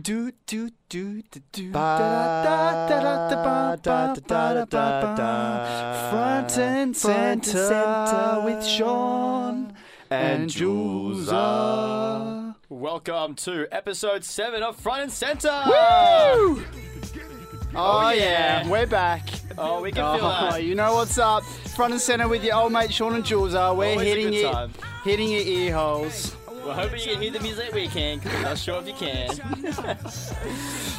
Do do do do do da da da da da- da- da- da- da. Front and center with Sean and Jules. Welcome to episode 7 of Front and Center. Woo! Oh, oh yeah. yeah, we're back. Oh, we can oh, feel Oh, that. you know what's up? Front and center with your old mate Sean and Julza. We're Always a hitting good it, time. hitting your ear holes. We're hoping you can hear the music we can, 'cause we're not sure if you can.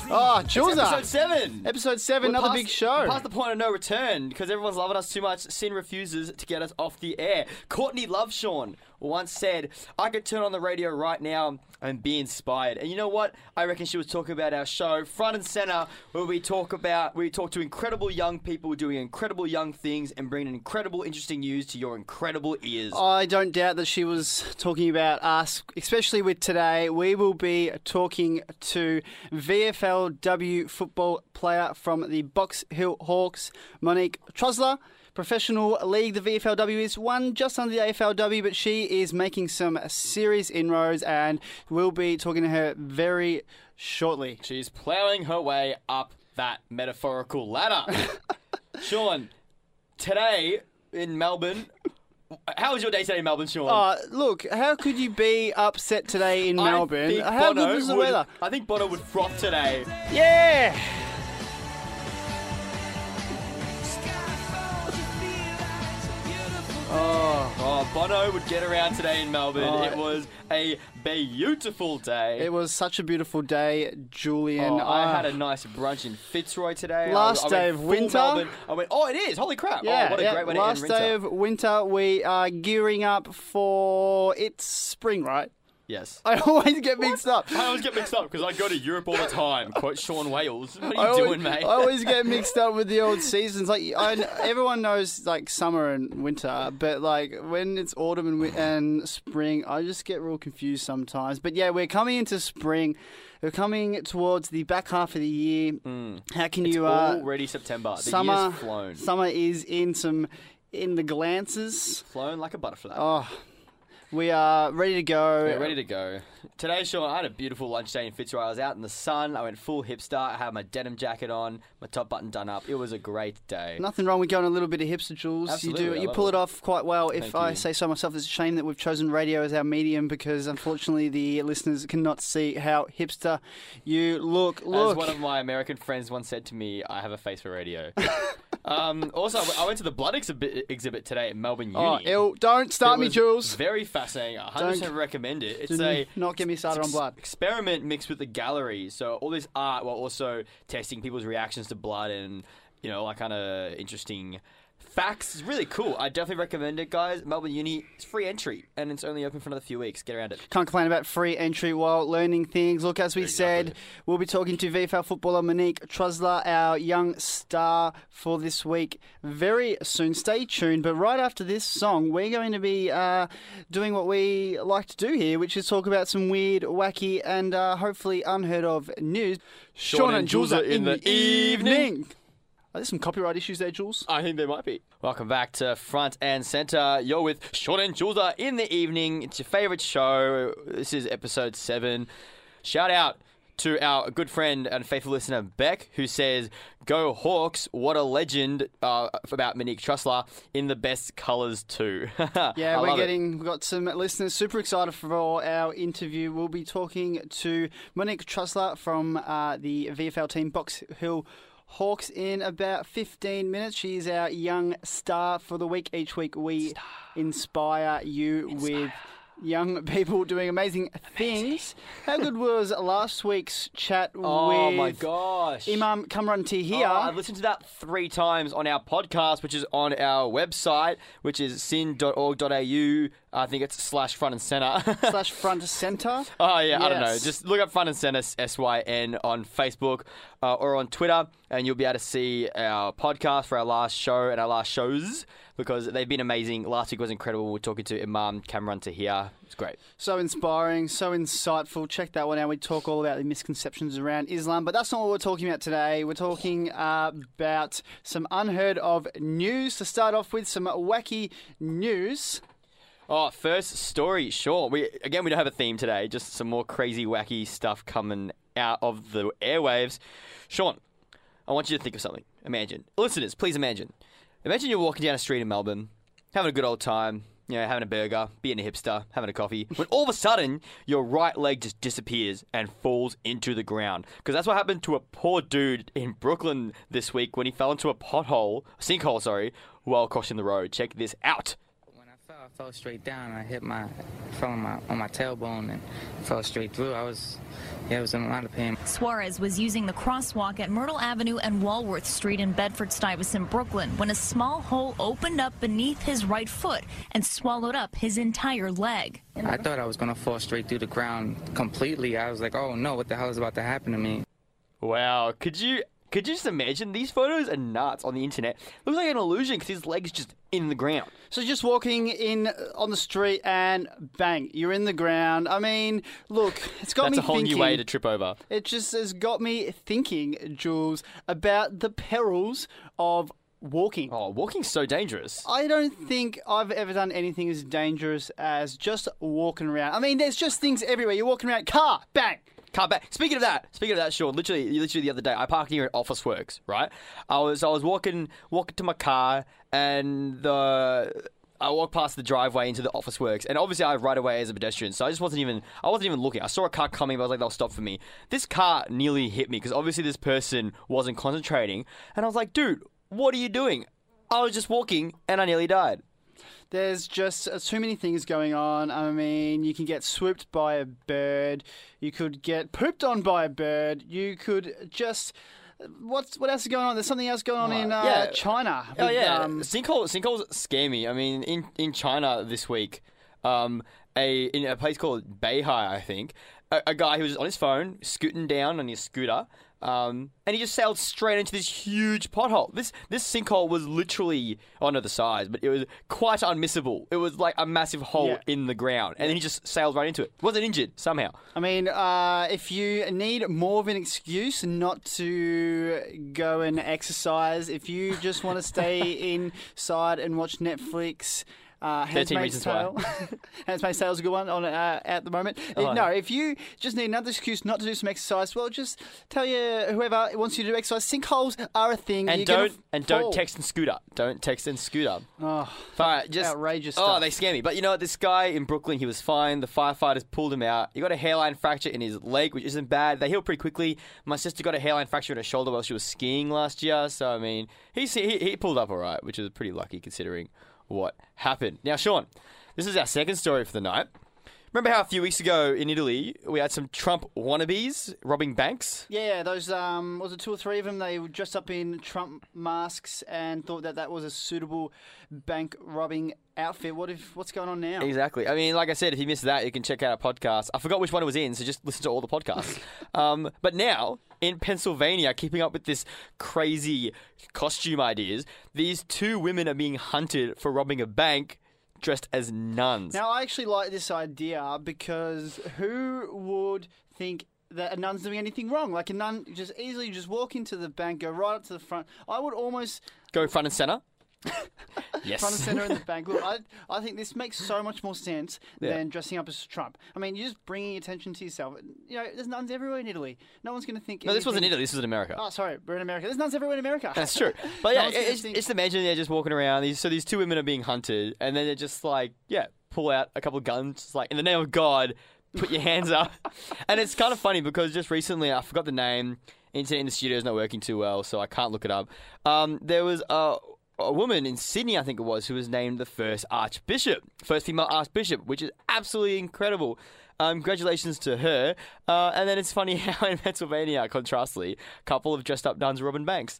Oh, Jules, episode 7. episode seven, We're another past- big show. Past the point of no return because everyone's loving us too much. SYN refuses to get us off the air. Courtney Loveshawn once said, "I could turn on the radio right now and be inspired." And you know what? I reckon she was talking about our show, front and center, where we talk about we talk to incredible young people doing incredible young things and bringing incredible, interesting news to your incredible ears. I don't doubt that she was talking about us, especially with today. We will be talking to VFLW football player from the Box Hill Hawks, Monique Trusler. Professional league, the VFLW is one just under the AFLW, but she is making some serious inroads, and we'll be talking to her very shortly. She's ploughing her way up that metaphorical ladder. Sean, today in Melbourne, how was your day today in Melbourne, Sean? Uh, look, how could you be upset today in Melbourne? How Bono good was the would- weather? I think Bono would froth today. Yeah! Oh, Oh, Bono would get around today in Melbourne. Oh. It was a beautiful day. it was such a beautiful day, Julian. Oh, I Ah. had a nice brunch in Fitzroy today. Last I, I day of winter. Melbourne. I went, oh, it is. Holy crap. yeah, oh, what a yeah. great way to Last end winter. day of winter, we are gearing up for it's spring, right? Yes. I always get mixed up. I always get mixed up because I go to Europe all the time. Quote Sean Wales. What I are you always, doing, mate? I always get mixed up with the old seasons. Like I, everyone knows like summer and winter, but like when it's autumn and, wi- and spring, I just get real confused sometimes. But yeah, we're coming into spring. We're coming towards the back half of the year. How can you? Uh, Already September. The summer, year's flown. summer is in some in the glances. Flown like a butterfly. Oh, we are ready to go. We're ready to go. Today, Sean, I had a beautiful lunch day in Fitzroy. I was out in the sun. I went full hipster. I had my denim jacket on, my top button done up. It was a great day. Nothing wrong with going a little bit of hipster, Jules. Absolutely, you I do. You love pull it. it off quite well. If Thank I you. say so myself, it's a shame that we've chosen radio as our medium because unfortunately the listeners cannot see how hipster you look. Look, As Look. one of my American friends once said to me, I have a face for radio. um, also, I went- to the blood exhibit, exhibit today at Melbourne oh, Uni. ew, don't start It me, Jules. Very fascinating. I 100% recommend it. It's a not get me started on blood. experiment mixed with the gallery. So all this art while also testing people's reactions to blood and you know like kind of interesting facts. is really cool. I definitely recommend it, guys. Melbourne Uni it's free entry and it's only open for another few weeks. Get around it. Can't complain about free entry while learning things. Look, as we said, we'll be talking to VFL footballer Monique Trusler, our young star for this week, very soon. Stay tuned. But right after this song, we're going to be uh, doing what we like to do here, which is talk about some weird, wacky, and uh, hopefully unheard of news. Sean and Julza in the evening. Are there some copyright issues there, Jules? I think there might be. Welcome back to Front and Center. You're with Sean and Julza in the evening. It's your favorite show. This is episode seven. Shout out to our good friend and faithful listener Beck, who says, "Go Hawks! What a legend!" Uh, about Monique Trusler in the best colours too. Yeah, we're love it. getting we've got some listeners super excited for our interview. We'll be talking to Monique Trusler from uh, the VFL team Box Hill Hawks in about 15 minutes. She's our young star for the week. Each week we inspire you with young people doing amazing, things. How good was last week's chat Oh with my gosh! Imam Kamran Tahir? Oh, I've listened to that three times on our podcast, which is on our website, which is syn.org.au. I think it's slash front and center. slash front centre. Oh yeah, I don't know. Just look up Front and Center S Y N on Facebook uh, or on Twitter, and you'll be able to see our podcast for our last show and our last shows because they've been amazing. Last week was incredible. We're talking to Imam Kamran Tahir. It's great. So inspiring, so insightful. Check that one out. We talk all about the misconceptions around Islam, but that's not what we're talking about today. We're talking uh, about some unheard of news. To start off with, some wacky news. Oh, first story, sure. We again we don't have a theme today. Just some more crazy, wacky stuff coming out of the airwaves. Sean, I want you to think of something. Imagine. Listeners, please imagine. Imagine you're walking down a street in Melbourne, having a good old time, you know, having a burger, being a hipster, having a coffee, when all of a sudden your right leg just disappears and falls into the ground. Because that's what happened to a poor dude in Brooklyn this week when he fell into a pothole, sinkhole, sorry, while crossing the road. Check this out. When I fell, I fell straight down. I hit my, fell on my on my tailbone and fell straight through. I was, yeah, I was in a lot of pain. Suarez was using the crosswalk at Myrtle Avenue and Walworth Street in Bedford Stuyvesant, Brooklyn, when a small hole opened up beneath his right foot and swallowed up his entire leg. I thought I was gonna fall straight through the ground completely. I was like, oh no, what the hell is about to happen to me? Wow, could you could you just imagine these photos are nuts on the internet? Looks like an illusion because his leg's just in the ground. So just walking in uh, on the street and bang, you're in the ground. I mean, look, it's got That's me a whole thinking. new way to trip over. It just has got me thinking, Jules, about the perils of walking. Oh, walking's so dangerous. I don't think I've ever done anything as dangerous as just walking around. I mean, there's just things everywhere. You're walking around, car, bang. Back. Speaking of that, speaking of that, Sean, literally, literally the other day, I parked here at Officeworks, right? I was, I was walking, walking to my car, and the. I walked past the driveway into the Officeworks, and obviously I right away as a pedestrian, so I just wasn't even I wasn't even looking. I saw a car coming, but I was like, they'll stop for me. This car nearly hit me because obviously this person wasn't concentrating, and I was like, dude, what are you doing? I was just walking, and I nearly died. There's just uh, too many things going on. I mean, you can get swooped by a bird. You could get pooped on by a bird. You could just. What's what else is going on? There's something else going on in uh, Yeah. China. Oh with, yeah, um, sinkhole sinkholes scare me. I mean, in in China this week, um, a in a place called Beihai, I think, a, a guy who was on his phone scooting down on his scooter. Um, and he just sailed straight into this huge pothole. This this sinkhole was literally, oh no, the size, but it was quite unmissable. It was like a massive hole Yeah. in the ground, and then he just sailed right into it. Wasn't injured somehow. I mean, uh, if you need more of an excuse not to go and exercise, if you just want to stay inside and watch Netflix. Uh, 13 Handmaid's Reasons Why. Tale. Handmaid's Tale is a good one on uh, at the moment. Oh, no, yeah. if you just need another excuse not to do some exercise, well, just tell you whoever wants you to do exercise. Sinkholes are a thing. And You're don't and don't text and scooter. Don't text and scooter. Oh, right, just outrageous Stuff. Oh, they scare me. But you know what? This guy in Brooklyn, he was fine. The firefighters pulled him out. He got a hairline fracture in his leg, which isn't bad. They heal pretty quickly. My sister got a hairline fracture in her shoulder while she was skiing last year. So I mean, he he, he pulled up all right, which is pretty lucky considering what happened. Now, Sean, this is our second story for the night. Remember how a few weeks ago in Italy we had some Trump wannabes robbing banks? Yeah, those um, was it two or three of them? They were dressed up in Trump masks and thought that that was a suitable bank robbing outfit. What if? What's going on now? Exactly. I mean, like I said, if you missed that, you can check out our podcast. I forgot which one it was in, so just listen to all the podcasts. um, but now, in Pennsylvania, keeping up with this crazy costume ideas, these two women are being hunted for robbing a bank dressed as nuns. Now, I actually like this idea because who would think that a nun's doing anything wrong? Like a nun just easily just walk into the bank, go right up to the front. I would almost Go front and center. yes. front and center in the bank. Look, I, I think this makes so much more sense Yeah. than dressing up as Trump. I mean, you're just bringing attention to yourself. You know, there's nuns everywhere in Italy. No one's going to think. no, this wasn't Italy. This was in America. Oh, sorry, we're in America. There's nuns everywhere in America. That's true. But yeah, gonna it's, think- just imagine they're just walking around. These, so these two women are being hunted, and then they're just like, yeah, pull out a couple of guns, like in the name of God, put your hands up. And it's kind of funny because just recently, I forgot the name. Internet in the studio is not working too well, so I can't look it up. Um, there was a, a woman in Sydney, I think it was, who was named the first archbishop, first female archbishop, which is absolutely incredible. Um, congratulations to her. Uh, and then it's funny how in Pennsylvania, contrastly, a couple of dressed up nuns robbing banks.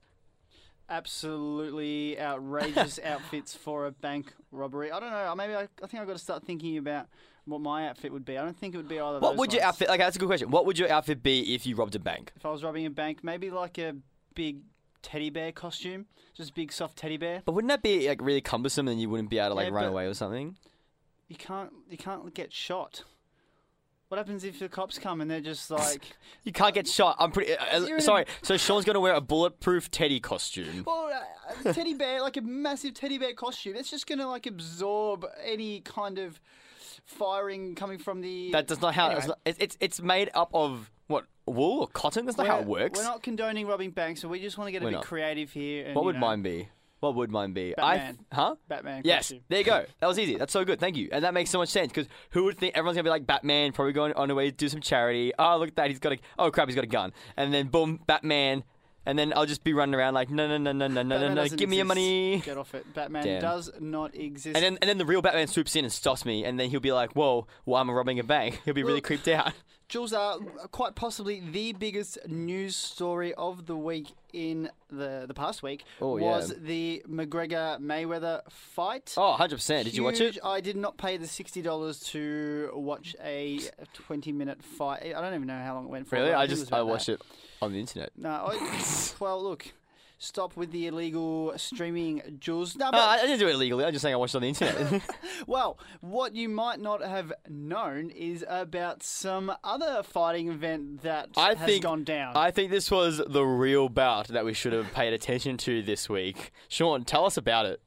Absolutely outrageous outfits for a bank robbery. I don't know. Maybe I, I think I've got to start thinking about what my outfit would be. I don't think it would be either. What would your outfit? Like that's a good question. What would your outfit be if you robbed a bank? If I was robbing a bank, maybe like a big teddy bear costume, just a big soft teddy bear. But wouldn't that be like really cumbersome, and you wouldn't be able to like Yeah, run but- away or something? You can't you can't get shot. What happens if the cops come and they're just like, You can't get shot. I'm pretty. Uh, You're uh, sorry. So Sean's gonna wear a bulletproof teddy costume. well, uh, a teddy bear, like a massive teddy bear costume. It's just gonna like absorb any kind of firing coming from the. That does not how. Anyway. it's It's, it's made up of wool or cotton. That's not how it We're- works. We're not condoning robbing banks, so we just want to get a We're bit not. creative here. And, what you would know, mine be? What would mine be? Batman. I huh? Batman. Yes, costume. there you go. That was easy. That's so good. Thank you. And that makes so much sense because who would think everyone's gonna be like Batman, probably going on the way to do some charity. Oh, look at that. He's got a. Oh crap, he's got a gun. And then boom, Batman. And then I'll just be running around like no, no, no, no, no, no, no, no. Give me your money. Get off it. Batman Damn. does not exist. And then, and then the real Batman swoops in and stops me, and then he'll be like, "Whoa, why am I robbing a bank?" He'll be really Look- creeped out. Jules, uh, quite possibly the biggest news story of the week in the the past week Oh, yeah. was the McGregor Mayweather fight. Oh, 100 percent. Did you watch it? I did not pay the sixty dollars to watch a twenty minute fight. I don't even know how long it went for. Really? I think it was just I watched that. it on the internet. No, I, well, look, stop with the illegal streaming, Jules. No, but, Uh, I didn't do it illegally. I'm just saying I watched it on the internet. well, what you might not have known is about some other fighting event that I has think gone down. I think this was the real bout that we should have paid attention to this week. Sean, tell us about it.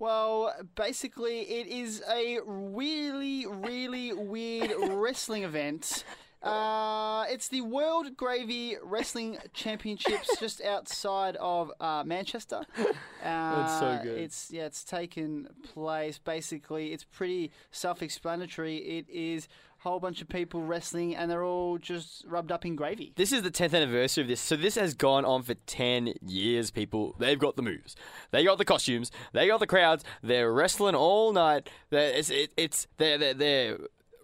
Well, basically, it is a really, really weird wrestling event. Uh, it's the World Gravy Wrestling Championships just outside of uh, Manchester. Uh, That's so good. It's yeah, it's taken place. Basically, it's pretty self-explanatory. It is a whole bunch of people wrestling, and they're all just rubbed up in gravy. This is the 10th anniversary of this. So this has gone on for 10 years, people. They've got the moves. They got the costumes. They got the crowds. They're wrestling all night. They're, it's, it, it's, they're, they're, they're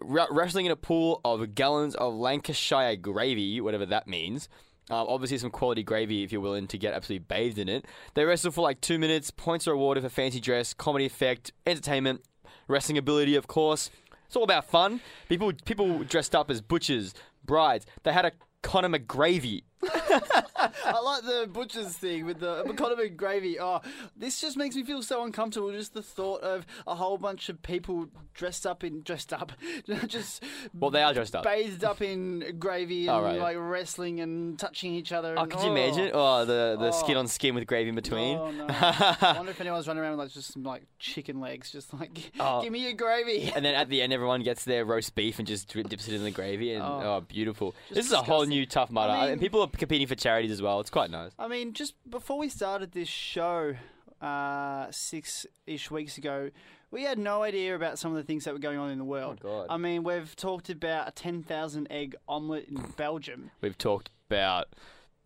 re- wrestling in a pool of gallons of Lancashire gravy, whatever that means. Um, obviously, some quality gravy if you're willing to get absolutely bathed in it. They wrestle for like two minutes. Points are awarded for fancy dress, comedy effect, entertainment, wrestling ability, of course. It's all about fun. People people dressed up as butchers, brides. They had a Conor McGravy. I like the butcher's thing with the economy gravy. Oh, this just makes me feel so uncomfortable. Just the thought of a whole bunch of people dressed up in dressed up, just Well, they are dressed up. bathed up in gravy and Oh, right. like wrestling and touching each other. Oh, and- could you imagine? Oh, oh, the, the Oh. skin on skin with gravy in between. Oh no! I wonder if anyone's running around with like just some like chicken legs, just like Oh. give me your gravy. and then at the end, everyone gets their roast beef and just dips it in the gravy. And oh, Oh. beautiful! Just this is a whole new tough mudder, I mean- and people are competing for charities as well. It's quite nice. I mean, just before we started this show uh, six ish weeks ago, we had no idea about some of the things that were going on in the world. Oh, God. I mean, we've talked about a 10,000 egg omelette in Belgium. We've talked about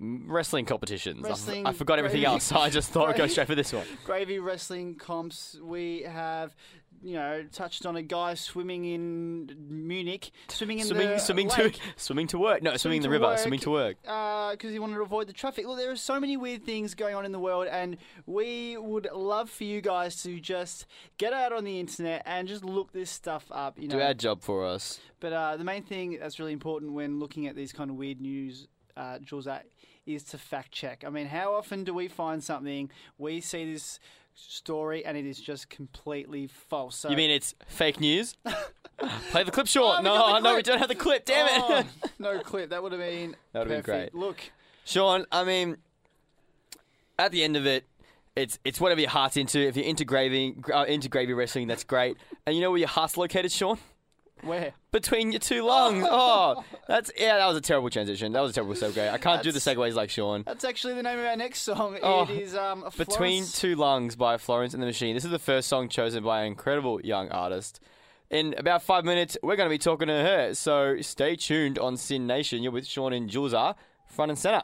wrestling competitions. Wrestling, I forgot everything gravy- else, so I just thought I'd go straight for this one. Gravy wrestling comps. We have, you know, touched on a guy swimming in Munich, swimming in Swimming, the swimming lake. to, swimming to work. No, swimming in the river. work. Swimming to work. because he wanted to avoid the traffic. Look, there are so many weird things going on in the world, and we would love for you guys to just get out on the internet and just look this stuff up. You know, Do our job for us. but uh, the main thing that's really important when looking at these kind of weird news, uh, Jules, uh, is to fact check. I mean, how often do we find something, we see this story, and it is just completely false? So, You mean it's fake news? Play the clip short. Oh, we no, the no, we clip. don't have the clip. Damn it. Oh, no clip. That would have been That would've been perfect. great. Look. Sean, I mean, at the end of it, it's it's whatever your heart's into. If you're into gravy, uh, into gravy wrestling, that's great. And you know where your heart's located, Sean? Where? Between your two lungs. Oh, that's yeah. That was a terrible transition. That was a terrible segue. I can't do the That's- segues like Sean. That's actually the name of our next song. Oh, it is um, Between Florence- Two Lungs by Florence and the Machine. This is the first song chosen by an incredible young artist. In about five minutes, we're going to be talking to her. So stay tuned on SYN Nation. You're with Sean and Julza front and center.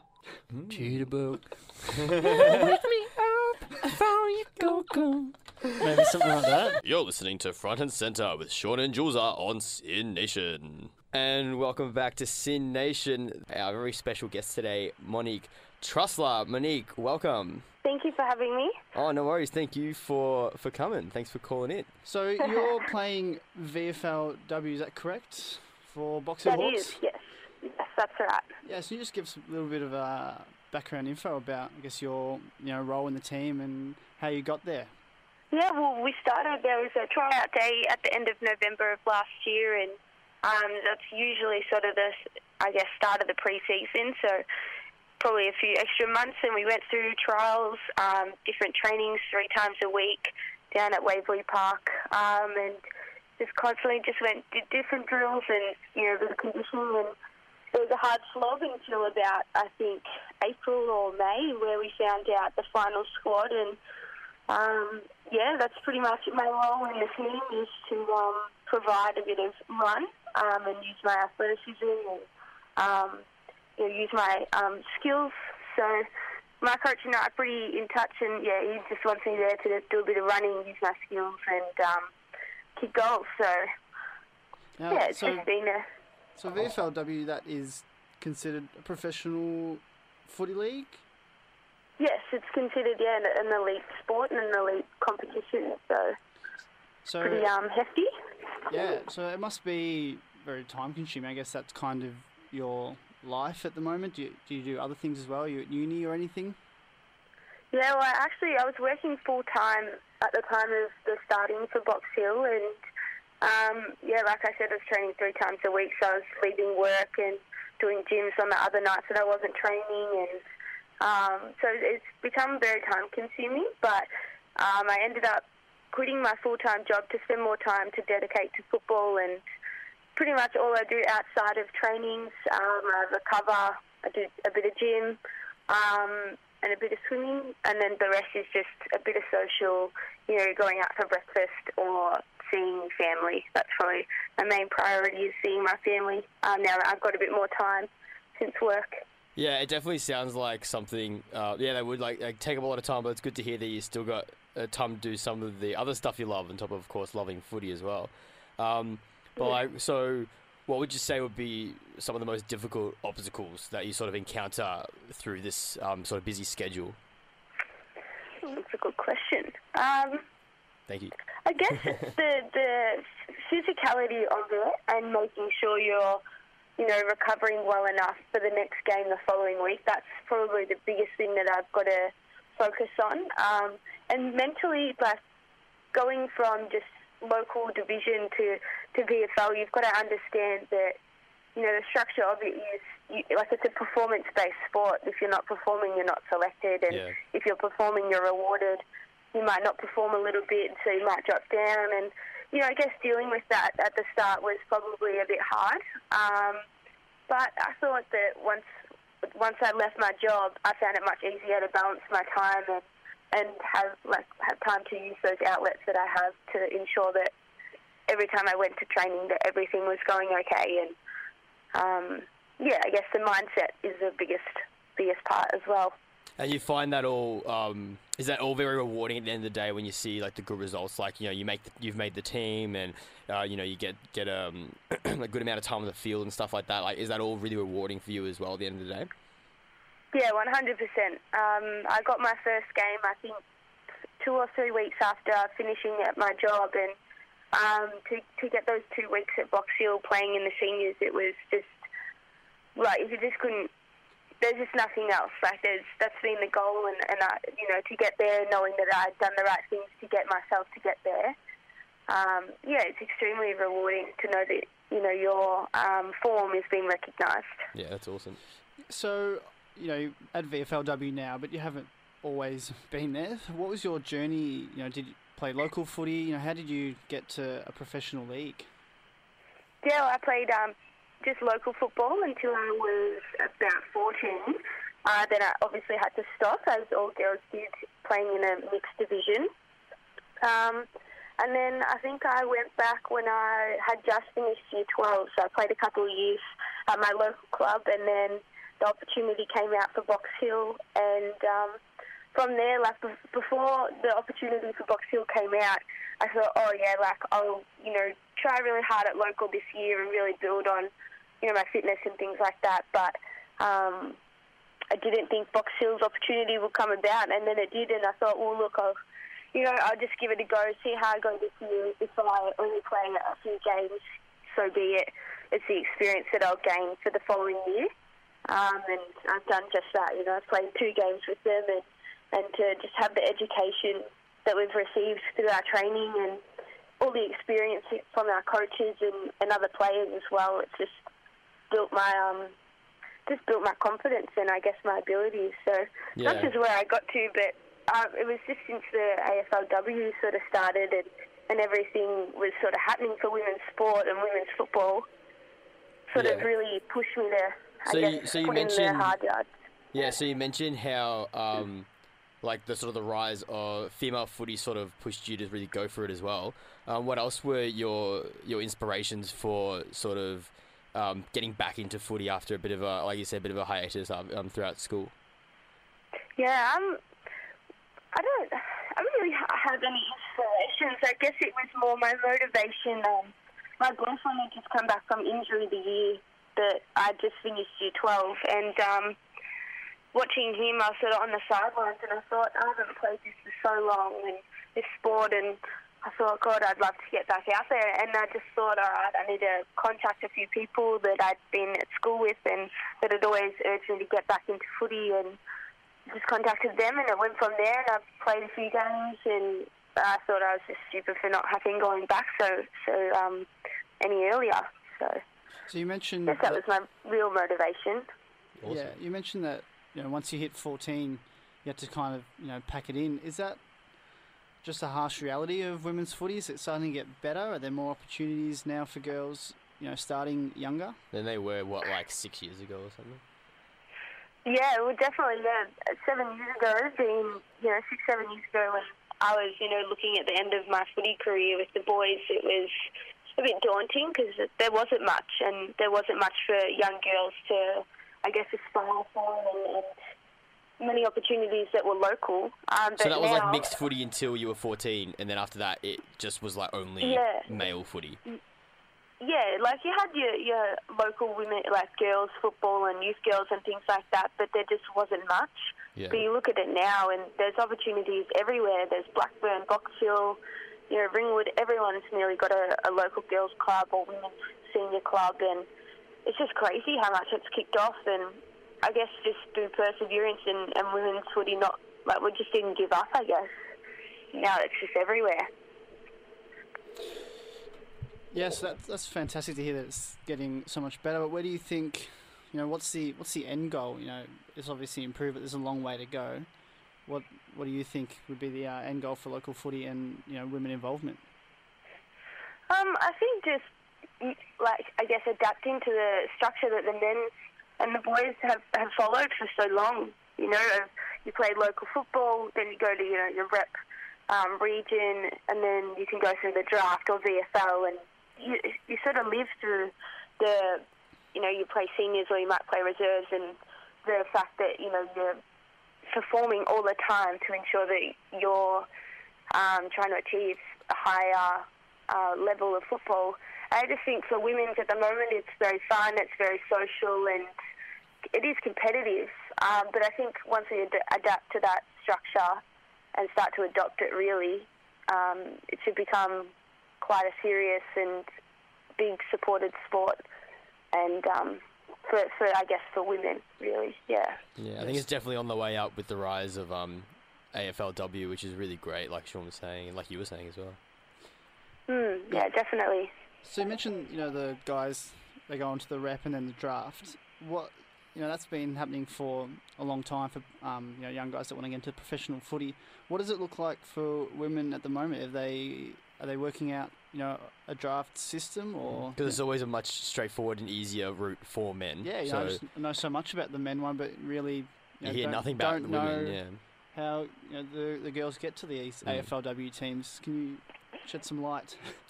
Maybe something like that. You're listening to Front and Center with Sean and Julza on SYN Nation. And welcome back to SYN Nation. Our very special guest today, Monique Trusler. Monique, welcome. Thank you for having me. Oh, no worries. Thank you for, for coming. Thanks for calling in. So you're playing VFLW, is that correct? For Boxing That Hawks? is, yes. Yes, that's right. Yeah, so you just give us a little bit of uh, background info about, I guess, your you know role in the team and how you got there. Yeah, well, we started, there was a tryout day at the end of November of last year, and um, that's usually sort of the, I guess, start of the pre-season, so probably a few extra months, and we went through trials, um, different trainings three times a week down at Waverley Park, um, and just constantly just went did different drills and, you know, the conditioning and it was a hard slog until about I think April or May where we found out the final squad and um, yeah, that's pretty much it. My role in the team is to um, provide a bit of run um, and use my athleticism and um, you know, use my um, skills. So my coach and I are pretty in touch, and yeah, he just wants me there to do a bit of running, use my skills, and um, kick goals. So Now, yeah, it's so, just been a so VFLW, that is considered a professional footy league? Yes, it's considered yeah an, an elite sport and an elite competition. So So, pretty um hefty. yeah, so it must be very time consuming. I guess that's kind of your life at the moment. Do you, do you do other things as well? You at uni or anything? Yeah, well, actually, I was working full time at the time of the starting for Box Hill, and um, yeah, like I said, I was training three times a week, so I was leaving work and doing gyms on the other nights that I wasn't training, and um, so it's become very time consuming. But um, I ended up quitting my full time job to spend more time to dedicate to football, and pretty much all I do outside of trainings, um, I recover, I do a bit of gym. Um, and a bit of swimming, and then the rest is just a bit of social, you know, going out for breakfast or seeing family. That's probably my main priority is seeing my family um, now that I've got a bit more time since work. Yeah, it definitely sounds like something. Uh, yeah, they would like, like take up a lot of time, but it's good to hear that you still got uh, time to do some of the other stuff you love, on top of, of course, loving footy as well. Um, but like, so what would you say would be some of the most difficult obstacles that you sort of encounter through this um, sort of busy schedule? That's a good question. Um, Thank you. I guess the the physicality of it and making sure you're, you know, recovering well enough for the next game the following week. That's probably the biggest thing that I've got to focus on. Um, and mentally, like going from just local division to to VFL, you've got to understand that you know the structure of it is you, like it's a performance based sport. If you're not performing, you're not selected, and Yeah. if you're performing, you're rewarded. You might not perform a little bit, so you might drop down. And you know, I guess dealing with that at the start was probably a bit hard. Um, but I thought that once once I left my job, I found it much easier to balance my time and and have like have time to use those outlets that I have to ensure that every time I went to training that everything was going okay. And um, yeah, I guess the mindset is the biggest biggest part as well. And you find that all um, is that all very rewarding at the end of the day when you see like the good results, like you know you make the, you've made the team and uh, you know you get get um, a good amount of time on the field and stuff like that. Like, is that all really rewarding for you as well at the end of the day? Yeah, one hundred percent. Um, I got my first game, I think, two or three weeks after finishing at my job, and um, to to get those two weeks at Box Hill playing in the seniors, it was just like you just couldn't. There's just nothing else. Like there's that's been the goal, and and I, you know to get there, knowing that I'd done the right things to get myself to get there. Um, yeah, it's extremely rewarding to know that you know your um, form is being recognised. Yeah, that's awesome. So, you know, at VFLW now, but you haven't always been there. What was your journey? You know, did you play local footy? You know, how did you get to a professional league? Yeah, well, I played um, just local football until I was about 14. Uh, then I obviously had to stop, as all girls did, playing in a mixed division. Um, and then I think I went back when I had just finished year 12, so I played a couple of years at my local club, and then the opportunity came out for Box Hill, and um, from there, like before the opportunity for Box Hill came out, I thought, oh yeah, like I'll you know try really hard at local this year and really build on you know my fitness and things like that. But um, I didn't think Box Hill's opportunity would come about, and then it did, and I thought, well, look, I'll you know I'll just give it a go, see how I go this year. If I only play a few games, so be it. It's the experience that I'll gain for the following year. Um, and I've done just that. You know, I've played two games with them, and and to just have the education that we've received through our training and all the experience from our coaches and, and other players as well. It's just built my um, just built my confidence and I guess my abilities. So Yeah. that's just where I got to. But uh, it was just since the AFLW sort of started and, and everything was sort of happening for women's sport and women's football, sort of really pushed me to So I you- so you mentioned- hard yards. Yeah, so you mentioned how um, like the sort of the rise of female footy sort of pushed you to really go for it as well. Um, what else were your your inspirations for sort of um, getting back into footy after a bit of a like you said, a bit of a hiatus um, um, throughout school? Yeah, um, I don't, I don't really have any inspirations. I guess it was more my motivation. Um, my boyfriend had just come back from injury the year that I just finished year 12, and um, watching him, I was sort of on the sidelines, and I thought, I haven't played this for so long, and this sport, and I thought, God, I'd love to get back out there. And I just thought, all right, I need to contact a few people that I'd been at school with and that had always urged me to get back into footy. And just contacted them, and it went from there. And I've played a few games, and I thought I was just stupid for not having going back so so um, any earlier. So So you mentioned. I guess that was my real motivation. Yeah, you mentioned that you know once you hit 14, you had to kind of you know pack it in. Is that just a harsh reality of women's footy? Is it starting to get better? Are there more opportunities now for girls? You know, starting younger. Than they were what like six years ago or something. Yeah, well, definitely. Yeah, seven years ago, being you know six, seven years ago, when I was you know looking at the end of my footy career with the boys, it was a bit daunting because there wasn't much, and there wasn't much for young girls to, I guess, aspire for, and, and many opportunities that were local. Um, So that was like mixed footy until you were 14, and then after that, it just was like only Yeah. male footy. Yeah, like you had your your local women, like girls football and youth girls and things like that, but there just wasn't much. Yeah. But you look at it now, and there's opportunities everywhere. There's Blackburn, Box Hill, you know, Ringwood. Everyone's nearly got a, a local girls club or women's senior club, and it's just crazy how much it's kicked off. And I guess just through perseverance and, and women's footy, not like we just didn't give up. I guess now it's just everywhere. Yes, that, that's fantastic to hear that it's getting so much better. But where do you think, you know, what's the what's the end goal? You know, it's obviously improve, but there's a long way to go. What what do you think would be the uh, end goal for local footy and you know women involvement? Um, I think just like I guess adapting to the structure that the men and the boys have, have followed for so long. You know, you play local football, then you go to you know your rep um, region, and then you can go through the draft or VFL, and you you sort of live through the you know you play seniors or you might play reserves, and the fact that you know you're performing all the time to ensure that you're um, trying to achieve a higher uh, level of football. I just think for women's at the moment, it's very fun, it's very social, and it is competitive. Um, but I think once we ad- adapt to that structure and start to adopt it, really, um, it should become quite a serious and big supported sport. And um, for, for I guess for women, really, yeah. Yeah, I think it's definitely on the way up with the rise of um, AFLW, which is really great, like Sean was saying, and like you were saying as well. Mm, yeah, definitely. So you mentioned you know the guys they go onto the rep and then the draft. What you know that's been happening for a long time for um, you know young guys that want to get into professional footy. What does it look like for women at the moment? Are they are they working out you know a draft system or Because it's always a much straightforward and easier route for men. yeah, you so know, I just know so much about the men one, but really you, you hear nothing about the women. Yeah. how you know, the the girls get to the Mm. AFLW teams. Can you shed some light?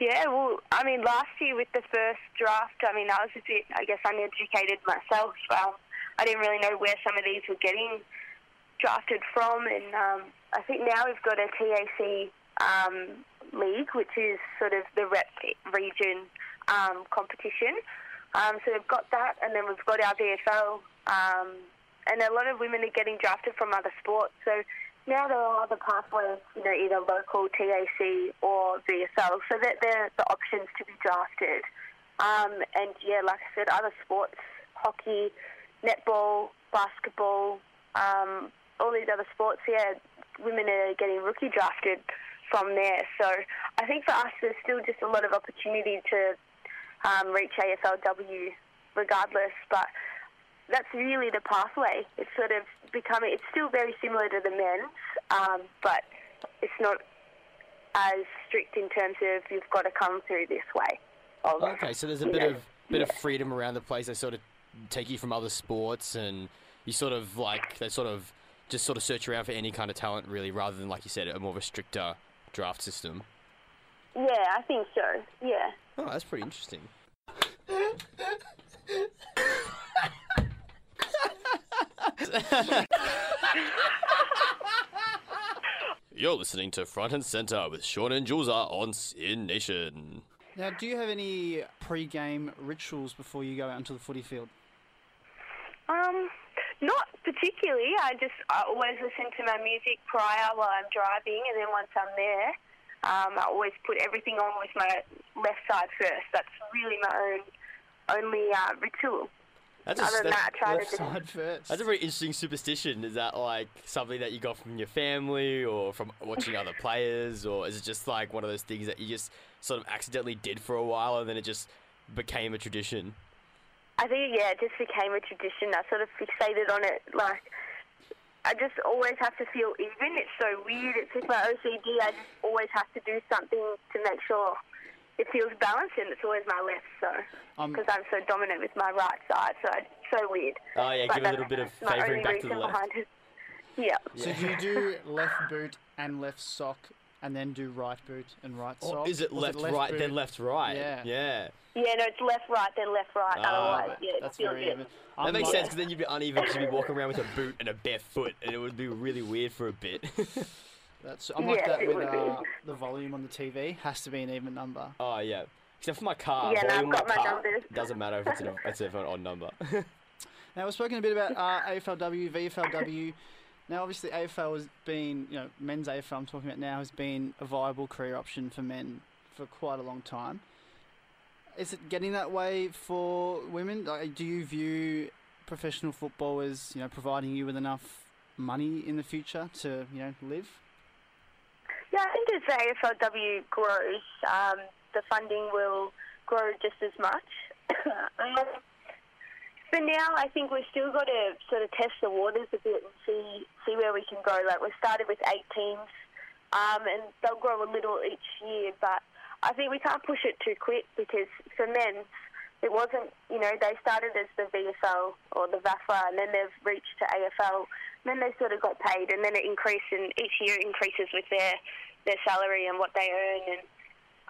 Yeah, well, I mean, last year with the first draft, I mean, I was a bit, I guess, uneducated myself. Um, I didn't really know where some of these were getting drafted from, and um, I think now we've got a TAC um, league, which is sort of the rep region um, competition. Um, so we've got that, and then we've got our VFL, um, and a lot of women are getting drafted from other sports. So now there are other pathways, you know, either local TAC or VFL, so that they're the options to be drafted. Um, and yeah, like I said, other sports, hockey, netball, basketball, um, all these other sports, yeah, women are getting rookie drafted from there. So I think for us, there's still just a lot of opportunity to um, reach AFLW regardless, but that's really the pathway. It's sort of becoming, it's still very similar to the men's, um, but it's not as strict in terms of you've got to come through this way. Of, Okay, so there's a bit know, of bit of freedom around the place. They sort of take you from other sports, and you sort of like they sort of just sort of search around for any kind of talent, really, rather than like you said, a more of a stricter draft system. Yeah, I think so. Yeah. Oh, that's pretty interesting. You're listening to Front and Center with Sean and Julza on SYN Nation. Now, do you have any pre-game rituals before you go out into the footy field? Um, not particularly. I just I always listen to my music prior while I'm driving, and then once I'm there, um, I always put everything on with my left side first. That's really my own only uh, ritual. That's Other than that, I try Left just side first. That's a very interesting superstition. Is that like something that you got from your family or from watching other players, or is it just like one of those things that you just sort of accidentally did for a while and then it just became a tradition? I think yeah, it just became a tradition. I sort of fixated on it. Like I just always have to feel even. It's so weird. It's like my OCD. I just always have to do something to make sure it feels balanced, and it's always my left. So Um, because I'm so dominant with my right side, so it's so weird. Oh yeah, But give a little bit of favouring back to the left. behind it. Yeah. So do you do left boot and left sock, and then do right boot and right Or sock? is it Or left, right, then left, right? Yeah. yeah. Yeah, no, it's left, right, then left, right. Ah, Otherwise, yeah, it That's feels very it. even. That I'm makes like- sense because then you'd be uneven because you'd be walking around with a boot and a bare foot, and it would be really weird for a bit. That's, I'm like Yeah, that with uh, the volume on the TV. Has to be an even number. oh yeah, except for my car. Yeah, no, volume I've of got my car numbers. doesn't matter if it's an, it's an odd number. Now we've spoken a bit about uh, AFLW, VFLW. Now, obviously, AFL has been, you know, men's AFL. I'm talking about now has been a viable career option for men for quite a long time. Is it getting that way for women? Like, do you view professional football as, you know, providing you with enough money in the future to, you know, live? Yeah, I think as AFLW grows, um, the funding will grow just as much. um, for now, I think we've still got to sort of test the waters a bit and see see where we can go. Like we started with eight teams, um, and they'll grow a little each year. But I think we can't push it too quick because for men, it wasn't. You know, they started as the VFL or the VAFA, and then they've reached to AFL. And then they sort of got paid, and then it increased, and each year increases with their their salary and what they earn. And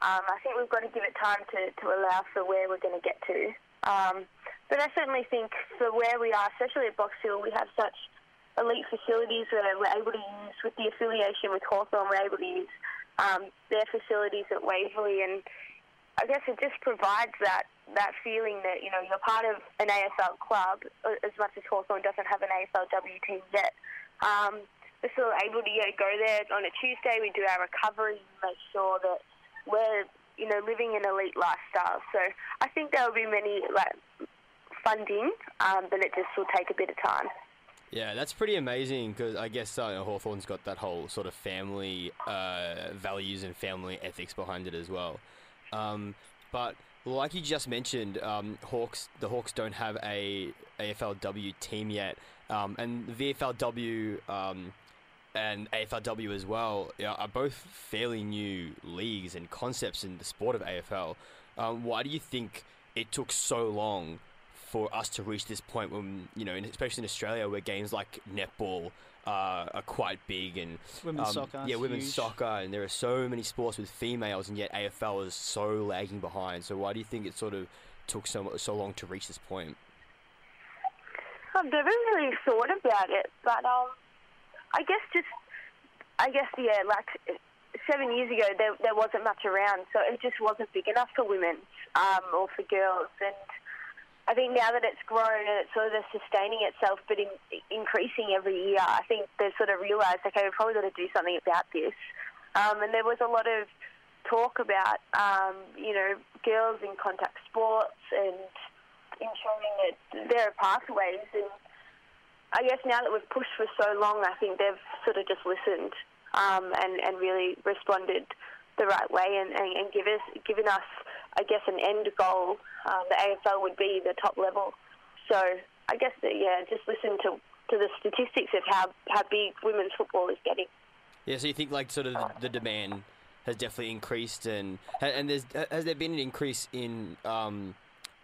um, I think we've got to give it time to, to allow for where we're going to get to. Um, but I certainly think for where we are, especially at Box Hill, we have such elite facilities that we're able to use with the affiliation with Hawthorn. We're able to use um, their facilities at Waverley, and I guess it just provides that that feeling that you know you're part of an AFL club. As much as Hawthorn doesn't have an AFLW team yet, um, we're still able to yeah, go there on a Tuesday. We do our recovery, make sure that we're you know living an elite lifestyle. So I think there will be many like funding, um, but it just will take a bit of time. Yeah, that's pretty amazing because I guess uh, Hawthorn's got that whole sort of family uh, values and family ethics behind it as well. Um, but like you just mentioned, um, Hawks the Hawks don't have a AFLW team yet, um, and the VFLW um, and AFLW as well are both fairly new leagues and concepts in the sport of AFL. Um, why do you think it took so long for us to reach this point when you know, especially in Australia, where games like netball uh, are quite big and Women's um, soccer. yeah, women's huge. soccer, and there are so many sports with females, and yet AFL is so lagging behind. So why do you think it sort of took so so long to reach this point? I've never really thought about it, but um, I guess just, I guess yeah, like seven years ago there there wasn't much around, so it just wasn't big enough for women um, or for girls, and I think now that it's grown and it's sort of sustaining itself, but in, increasing every year, I think they've sort of realised, okay, we've probably got to do something about this, um, and there was a lot of talk about, um, you know, girls in contact sports and ensuring that there are pathways. And I guess now that we've pushed for so long, I think they've sort of just listened um, and, and really responded the right way and, and, and give us, given us, I guess, an end goal. Um, the AFL would be the top level. So I guess, that, yeah, just listen to, to the statistics of how, how big women's football is getting. Yeah, so you think like sort of the, the demand has definitely increased, and and there's has there been an increase in um,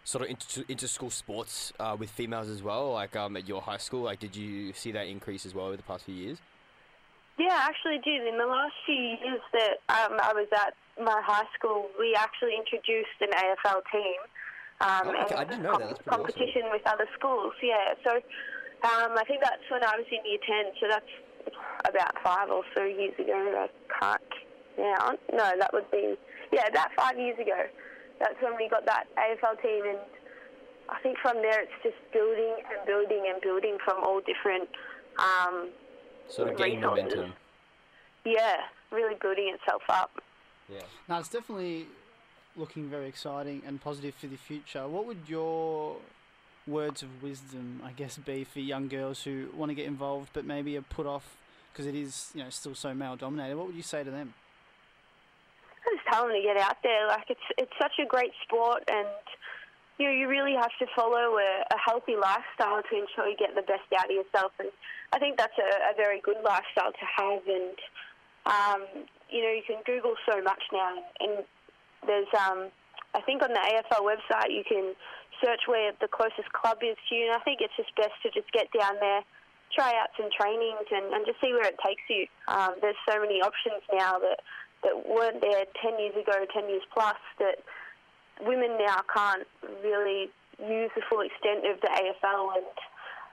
sort of inter, inter school sports uh, with females as well? Like um, at your high school, like did you see that increase as well over the past few years? Yeah, I actually did. In the last few years that um, I was at my high school, we actually introduced an AFL team. Um, Oh, okay. I didn't know that. That's pretty awesome. competition with other schools. Yeah, so um, I think that's when I was in year ten. So that's about five or so years ago. I can't count. No, that would be yeah, about five years ago. That's when we got that AFL team, and I think from there it's just building and building and building from all different. Um, Sort of gaining Resources. momentum. yeah, really building itself up. Yeah. No, it's definitely looking very exciting and positive for the future. What would your words of wisdom, I guess, be for young girls who want to get involved but maybe are put off because it is, you know, still so male dominated? What would you say to them? I just tell them to get out there. Like it's it's such a great sport, and you know you really have to follow a, a healthy lifestyle to ensure you get the best out of yourself. And I think that's a, a very good lifestyle to have. And um, you know you can Google so much now, and there's um, I think on the AFL website you can search where the closest club is to you. And I think it's just best to just get down there. Try out some trainings and, and just see where it takes you. Um, there's so many options now that that weren't there 10 years ago, 10 years plus, that women now can't really use the full extent of the AFL. And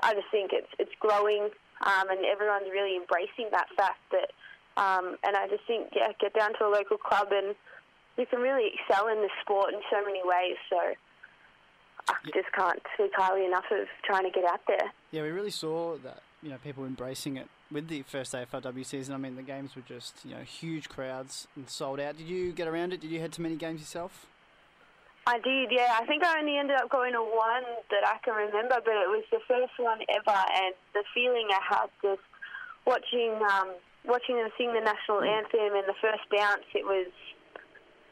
I just think it's, it's growing um, and everyone's really embracing that fact that, um, and I just think, yeah, get down to a local club and you can really excel in the sport in so many ways. So I just can't speak highly enough of trying to get out there. Yeah, we really saw that, you know, people embracing it with the first AFLW season. I mean, the games were just, you know, huge crowds and sold out. Did you get around it? Did you head to many games yourself? I did, yeah. I think I only ended up going to one that I can remember, but it was the first one ever, and the feeling I had just watching um, watching them sing the national anthem and the first bounce, it was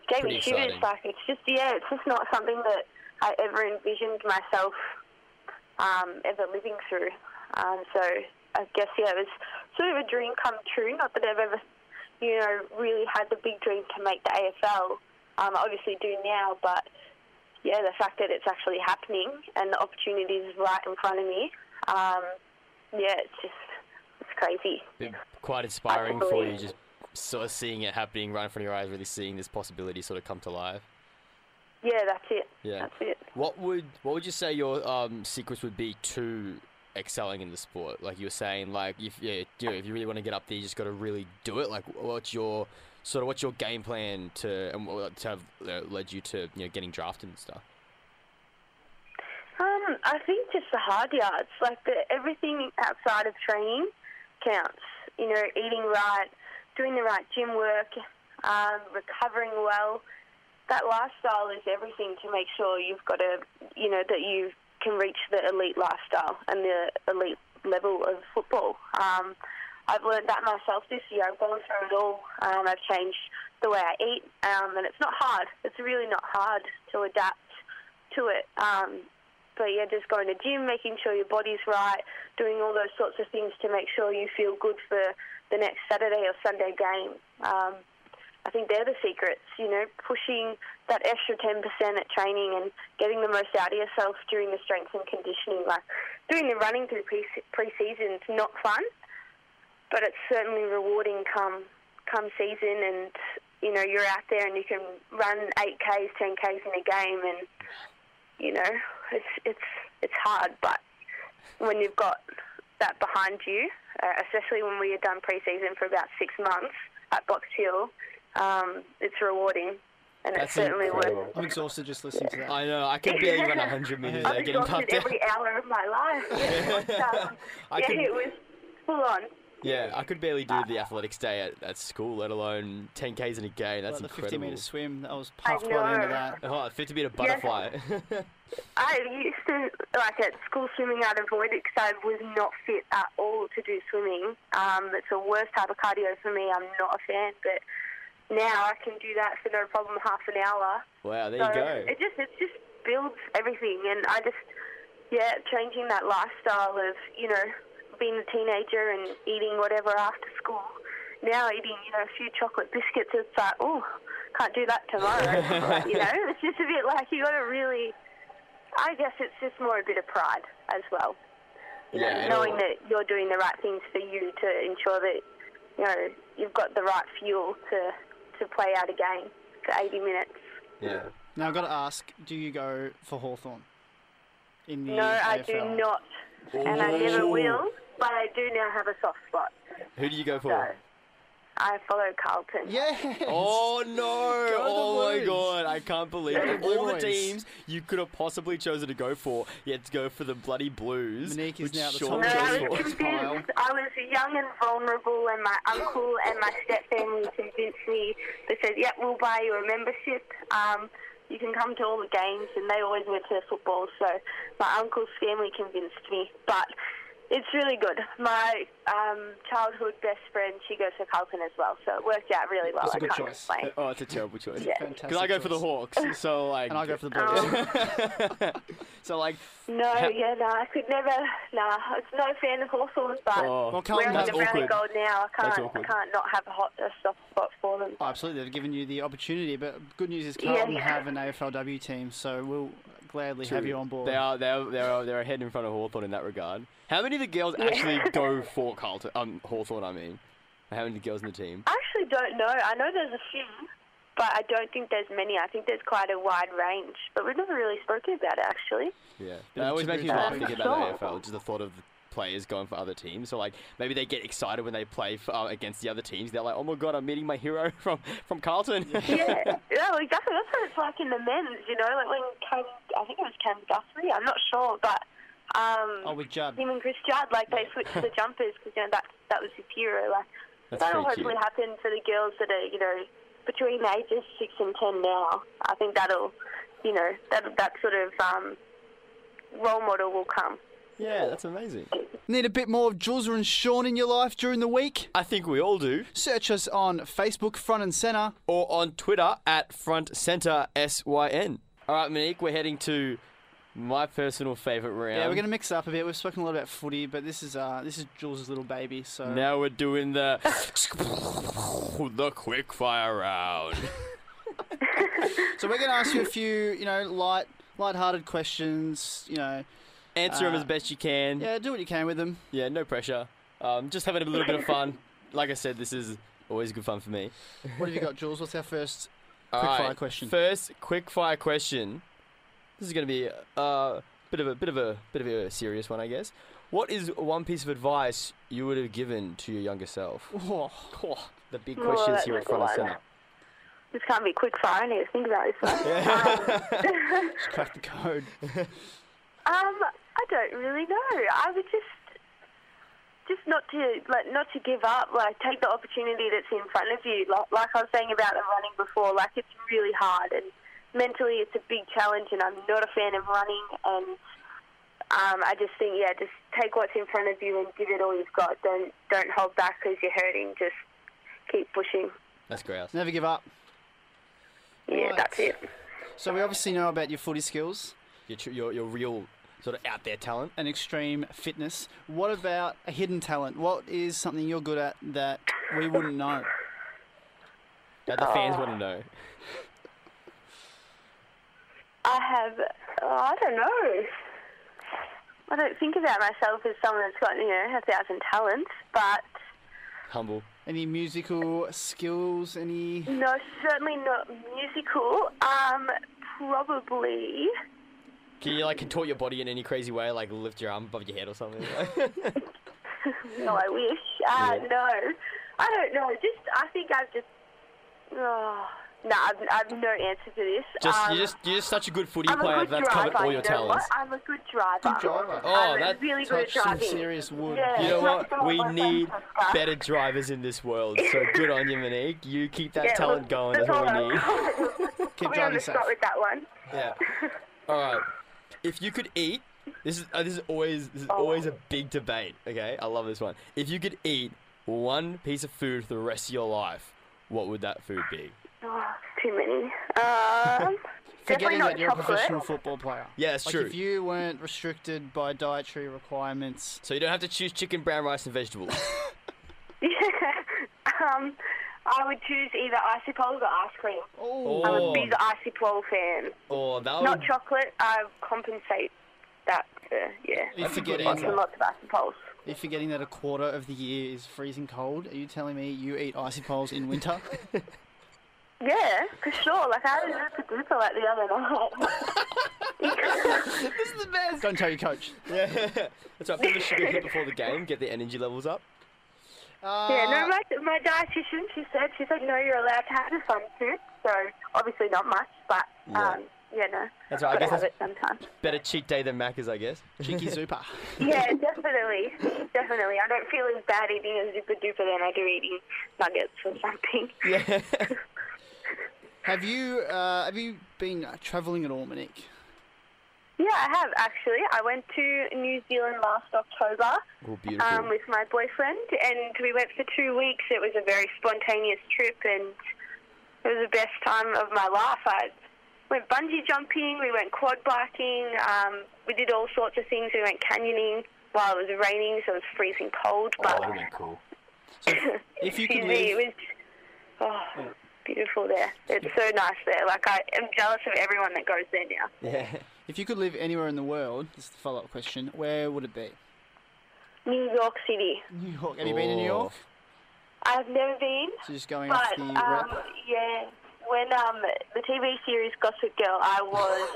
gave Pretty me shivers. exciting. Like it's just yeah, it's just not something that I ever envisioned myself um, ever living through. Um, so I guess yeah, it was sort of a dream come true. Not that I've ever, you know, really had the big dream to make the AFL. Um, I obviously do now, but yeah, the fact that it's actually happening and the opportunity is right in front of me, um, yeah, it's just crazy. Quite inspiring for you, just sort of seeing it happening right in front of your eyes, really seeing this possibility sort of come to life. Yeah, that's it. Yeah. That's it. What would what would you say your um, secrets would be to excelling in the sport? Like you were saying, like if yeah, if you really want to get up there, you just got to really do it. Like what's your sort of what's your game plan to and what to have uh, led you to you know getting drafted and stuff? Um, I think just the hard yards, like the, everything outside of training counts. You know, eating right, doing the right gym work, um, recovering well. That lifestyle is everything to make sure you've got a, you know, that you can reach the elite lifestyle and the elite level of football. Um, I've learned that myself this year. I've gone through it all. Um, I've changed the way I eat, um, and it's not hard. It's really not hard to adapt to it. Um, but yeah, just going to gym, making sure your body's right, doing all those sorts of things to make sure you feel good for the next Saturday or Sunday game. Um, I think they're the secrets, you know, pushing that extra 10% at training and getting the most out of yourself during the strength and conditioning. Like doing the running through pre- pre-season is not fun, but it's certainly rewarding come come season and you know you're out there and you can run 8Ks, 10Ks in a game and you know, it's it's it's hard, but when you've got that behind you, uh, especially when we had done pre-season for about six months at Box Hill, um, it's rewarding, and That's it's certainly incredible. worth. I'm exhausted just listening to that. I know I could barely run hundred meters I there, was getting exhausted pumped out. every hour of my life. Yeah, it um, I yeah, could- it was full on. Yeah, I could barely do the athletics day at, at school, let alone 10k's in a game. That's Like the 50 incredible. metre swim, that was puffed by the end of that. Oh, 50 meter butterfly. I used to, like at school swimming, I'd avoid it because I was not fit at all to do swimming. Um, it's the worst type of cardio for me. I'm not a fan, but now I can do that for no problem, half an hour. wow, there so you go. It just, it just builds everything, and I just, yeah, changing that lifestyle of, you know, being a teenager and eating whatever after school. Now eating, you know, a few chocolate biscuits, it's like, oh, can't do that tomorrow. you know, it's just a bit like you got to really I guess it's just more a bit of pride as well. You Yeah, know, knowing that you're doing the right things for you to ensure that you know you've got the right fuel to to play out a game for 80 minutes. Yeah. Now I've got to ask: Do you go for Hawthorn? In the No, I do AFL? not, and I never will. But I do now have a soft spot. Who do you go So for? I follow Carlton. Yes. Oh no! the oh my Blues. god! I can't believe Go it. All the teams you could have possibly chosen to go for, you had to go for the bloody Blues. Monique is which now at the Sean top No, I was for. Sports convinced. pile. I was young and vulnerable, and my uncle and my step family convinced me. They said, "Yep, we'll buy you a membership. Um, you can come to all the games." And they always went to the football, so my uncle's family convinced me. But it's really good. My um, childhood best friend, she goes for Carlton as well, so it worked out really well. That's a I good choice. explain. Oh, it's a terrible choice. Yeah. Fantastic Because I go for the. Hawks, so like. And I go for the Blues. Um, so like. no, Ha- yeah, no, I could never. No, nah, it's no fan of Hawthorns, but Oh, Well, Carlton wearing have the brown and gold now, I can't, I can't not have a hot a soft spot for them. Oh, absolutely, they've given you the opportunity. But good news is Carlton Yeah. have an AFLW team, so we'll gladly have you on board. They are they're they're they're ahead in front of Hawthorn in that regard. How many of the girls Yeah. actually go for Carlton? Um, Hawthorn, I mean. How many girls in the team? I actually don't know. I know there's a few, but I don't think there's many. I think there's quite a wide range, but we've never really spoken about it actually. Yeah, Bit that always makes me taboo laugh topic. thinking about the AFL. Just the thought of players going for other teams. So like maybe they get excited when they play for, uh, against the other teams. They're like, oh my god, I'm meeting my hero from from Carlton. Yeah, yeah, well, exactly. That's what it's like in the men's. You know, like when Cam, I think it was Cam Guthrie. I'm not sure, but um, oh, with Judd. him and Chris Judd, like they switched to the jumpers because you know that that was his hero. Like That's that'll hopefully cute. happen for the girls that are you know between the ages six and ten now. I think that'll, you know, that that sort of um, role model will come. Yeah, that's amazing. Need a bit more of Jules and Sean in your life during the week? I think we all do. Search us on Facebook, front and center. Or on Twitter at Front Center SYN. All right, Monique, we're heading to my personal favourite round. Yeah, we're gonna mix up a bit. We've spoken a lot about footy, but this is uh this is Jules' little baby. So Now we're doing the the quick fire round. so we're gonna ask you a few, you know, light light-hearted questions. You know, Answer them Uh, as best you can. yeah, do what you can with them. Yeah, no pressure. Um, just having a little bit of fun. Like I said, this is always good fun for me. What have you got, Jules? What's our first? Quick right, fire question. First quick fire question. This is going to be a uh, bit of a bit of a bit of a serious one, I guess. What is one piece of advice you would have given to your younger self? Oh, Oh, the big Oh, questions that's here a at front and center. This can't be quick fire. I need to think about this one. just crack the code. Um, I don't really know. I would just, just not to like not to give up. Like take the opportunity that's in front of you. Like, like I was saying about the running before. Like it's really hard and mentally it's a big challenge. And I'm not a fan of running. And um, I just think yeah, just take what's in front of you and give it all you've got. Don't don't hold back because you're hurting. Just keep pushing. That's great. Never give up. Yeah, Right. that's it. So we obviously know about your footy skills Your, your your real sort of out there talent. and extreme fitness. What about a hidden talent? What is something you're good at that we wouldn't know? That the fans Oh. want to know. I have, oh, I don't know. I don't think about myself as someone that's got, you know, a thousand talents, but Humble. Any musical skills? Any? no, certainly not musical. Um, probably. Can you like contort your body in any crazy way, like lift your arm above your head or something? No, I wish. Uh, Yeah. No, I don't know. Just, I think I've just. Oh, no, I've, I've no answer to this. just um, you're just you're just such a good footy I'm a player. good That's driver. covered all your you know what? I'm a good driver. Good driver. Oh, I'm that really good Touch at some driving. serious wood. Yeah. You know what? We need friends and stuff. better drivers in this world. So good on you, Monique. You keep that Yeah, talent look, going. That's what we need. I've got. Put on driving the safe. spot with that one. Yeah. All right. If you could eat, this is uh, this is always this is Oh. always a big debate. Okay, I love this one. If you could eat one piece of food for the rest of your life, what would that food be? Oh, too many. Um, Forgetting that you're a professional football player. Yeah, that's Like true. if you weren't restricted by dietary requirements, So you don't have to choose chicken, brown rice, and vegetables. yeah. um, I would choose either icy poles or ice cream. Oh, I'm a Oh. big icy pole fan. Oh, that Not would, chocolate. I compensate that. For, yeah. you're That's a forgetting, Lots and lots of icy poles. you're forgetting that a quarter of the year is freezing cold. Are you telling me you eat icy poles in winter? Yeah, for sure. Like I had a Zooper Dooper like the other night. this is the best. Don't tell your coach. Yeah, that's right. Put the sugar hit before the game, get the energy levels up. Uh, yeah, no, my my dietitian, she said, she said, no, you're allowed to have some food. So obviously not much, but Yeah. um, yeah, no. That's right, I Gotta guess have it sometimes. Better cheat day than Macca's, I guess. cheeky zupa. Yeah, definitely, definitely. I don't feel as bad eating a Zooper Dooper than I do eating nuggets or something. yeah. Have you uh, have you been uh, travelling at all, Monique? Yeah, I have actually. I went to New Zealand last October oh, um, with my boyfriend, and we went for two weeks. It was a very spontaneous trip, and it was the best time of my life. I went bungee jumping, we went quad biking, um, we did all sorts of things. We went canyoning while it was raining, so it was freezing cold. oh, But that'd be cool. If you could excuse me, it was oh, beautiful there. It's so nice there. Like I am jealous of everyone that goes there now. Yeah. if you could live anywhere in the world, this is the follow-up question. Where would it be? New York City. New York. Have you been to New Oh. York? I've never been. So just going But off the um, rep. yeah, when um the TV series Gossip Girl, I was,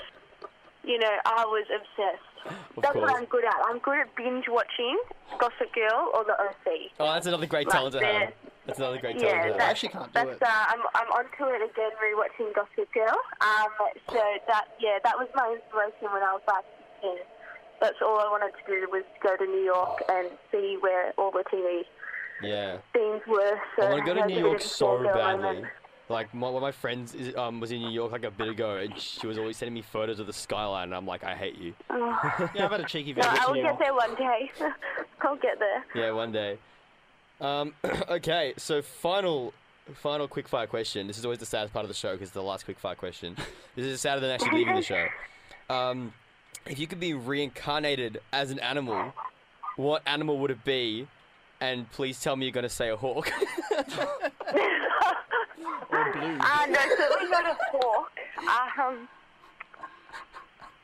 you know, I was obsessed. Of That's what. I'm good at. I'm good at binge watching Gossip Girl or the OC. Oh, that's another great Like talent to have. There. That's another great Yeah, talent I actually can't do that's it. uh, I'm I'm onto it again, rewatching Gossip Girl. Um, so that yeah, that was my inspiration when I was like 16. That's all I wanted to do was go to New York and see where all the TV Yeah. scenes were. So I want to go to New York so badly. moment. Like my, one of my friends is, um, was in New York like a bit ago, and she was always sending me photos of the skyline, and I'm like, I hate you. Oh. Yeah, I've had a cheeky visit. No, I will get there one day. I'll get there. Yeah, one day. Um, okay, so final, final quickfire question. This is always the saddest part of the show because it's the last quickfire question. This is sadder than actually leaving the show. Um, if you could be reincarnated as an animal, what animal would it be? And please tell me you're going to say a hawk. Or blue. Uh, no, certainly not a hawk. Um,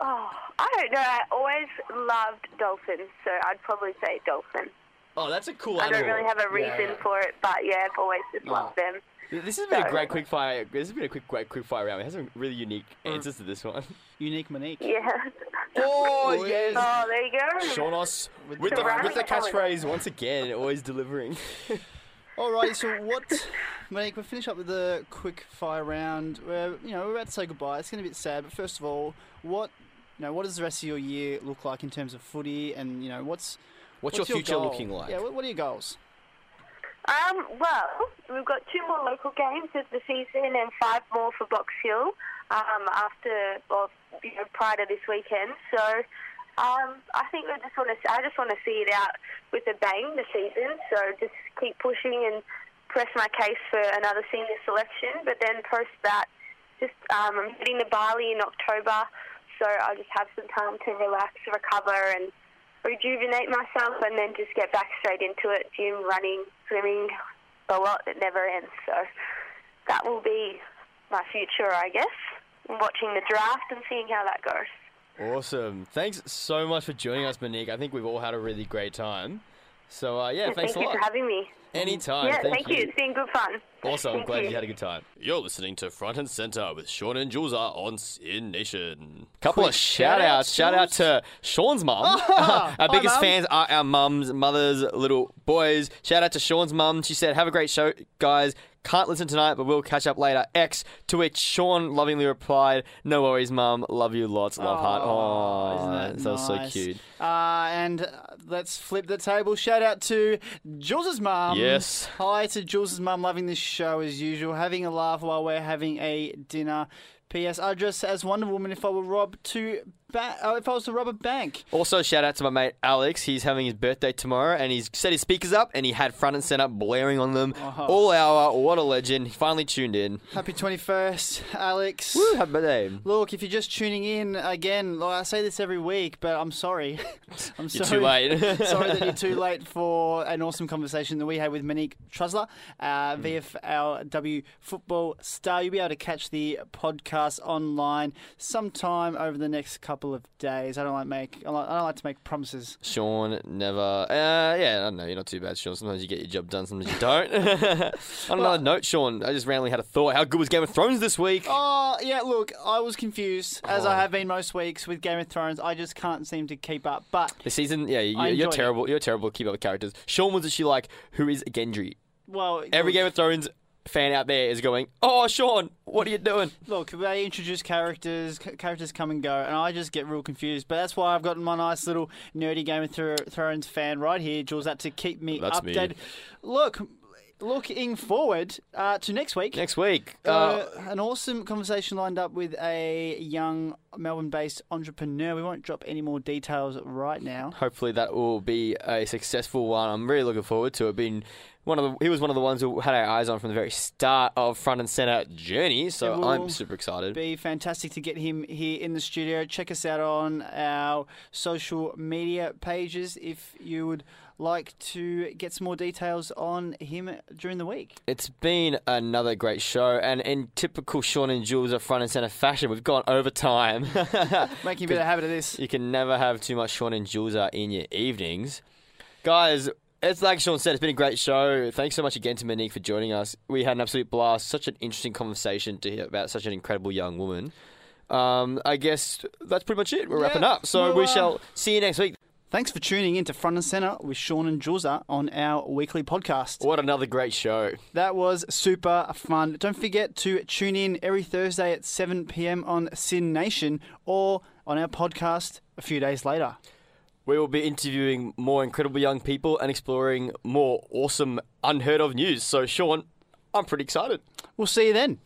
oh, I don't know. I always loved dolphins, so I'd probably say dolphin. Oh, that's a cool I animal. don't really have a reason for it, but yeah, I've always just loved them. This has been a great quick fire. This has been a quick, great quickfire round. We has some really unique mm. answers to this one. Unique Monique. Yeah. Oh yes, Oh, there you go. Shaunos with the the with the catchphrase once again, always delivering. Alrighty, so what, Monique? We'll finish up with the quick fire round. We're, you know, we're about to say goodbye. It's getting a bit sad, but first of all, what, you know, what does the rest of your year look like in terms of footy, and you know, what's What's, your future goal? looking like? Yeah, what, what are your goals? Um, well, we've got two more local games of the season and five more for Box Hill um, after, or you know, prior to this weekend. So um, I think I just want to, I just want to see it out with a bang this season. So just keep pushing and press my case for another senior selection. But then post that, just um, I'm heading to Bali in October, so I'll just have some time to relax, recover, and rejuvenate myself and then just get back straight into it gym running swimming a lot that never ends so that will be my future i guess watching the draft and seeing how that goes Awesome. Thanks so much for joining us, Monique. I think we've all had a really great time. So uh, yeah, thanks thank a you lot. for having me Anytime. yeah thank, thank you. it's been good fun Also, I'm Thank glad you. you had a good time. You're listening to Front and Center with Sean and Jules are on SYN Nation. Couple Quick of shout outs. Shout out to Sean's mum. Ah, our biggest Mum. fans are our mums, mothers, little boys. Shout out to Sean's mum. She said, Have a great show, guys. Can't listen tonight, but we'll catch up later. X. To which Sean lovingly replied, No worries, mum. Love you lots. Love heart. Oh, isn't that that was so cute. Uh, and let's flip the table. Shout out to Jules's mum. Yes. Hi to Jules' mum, loving this show as usual, having a laugh while we're having a dinner. P.S. I dress as Wonder Woman if I were Rob to ba- oh, if I was to rob a bank. Also, shout out to my mate Alex. He's having his birthday tomorrow, and he's set his speakers up, and he had front and center blaring on them Uh-huh. all hour. What a legend! He finally tuned in. Happy 21st, Alex. Woo! Happy birthday! Look, if you're just tuning in again, like I say this every week, but I'm sorry. I'm You're sorry. too late. sorry that you're too late for an awesome conversation that we had with Monique Trusler, uh, Hmm. VFLW football star. You'll be able to catch the podcast online sometime over the next couple of days. I don't like make I, don't like to make promises. Sean never. Uh, yeah, I don't know. You're not too bad, Sean. Sometimes you get your job done, sometimes you don't. On another note, Sean, I just randomly had a thought. How good was Game of Thrones this week? Oh yeah, look, I was confused as Oh. I have been most weeks with Game of Thrones. I just can't seem to keep up. But The season, yeah, you, you're enjoyed it. terrible. You're terrible to keep up with characters. Sean was actually like, "Who is Gendry?" well, Every Game of Thrones fan out there is going, "Oh, Sean, what are you doing?" Look, they introduce characters, c- characters come and go, and I just get real confused. But that's why I've got my nice little nerdy Game of Thrones fan right here, Jules, that to keep me That's me. updated. Look, looking forward uh, to next week. Next week, Uh, uh, an awesome conversation lined up with a young Melbourne-based entrepreneur. We won't drop any more details right now. hopefully that will be a successful one. I'm really looking forward to it. Being one of the, he was one of the ones who had our eyes on from the very start of front and center journey. So I'm super excited. be fantastic to get him here in the studio. Check us out on our social media pages if you would like to get some more details on him during the week. It's been another great show, and in typical Sean and Jules of front and center fashion, we've gone over time. Making a bit of habit of this. You can never have too much Sean and Jules out in your evenings. Guys, it's like Sean said, it's been a great show. Thanks so much again to Monique for joining us. We had an absolute blast. Such an interesting conversation to hear about such an incredible young woman. Um, I guess that's pretty much it. We're Yeah, wrapping up. So well, we uh, shall see you next week. Thanks for tuning in to Front and Center with Sean and Jules on our weekly podcast. What another great show. That was super fun. Don't forget to tune in every Thursday at 7 p.m. on SYN Nation or on our podcast a few days later. We will be interviewing more incredible young people and exploring more awesome, unheard of news. So, Sean, I'm pretty excited. We'll see you then.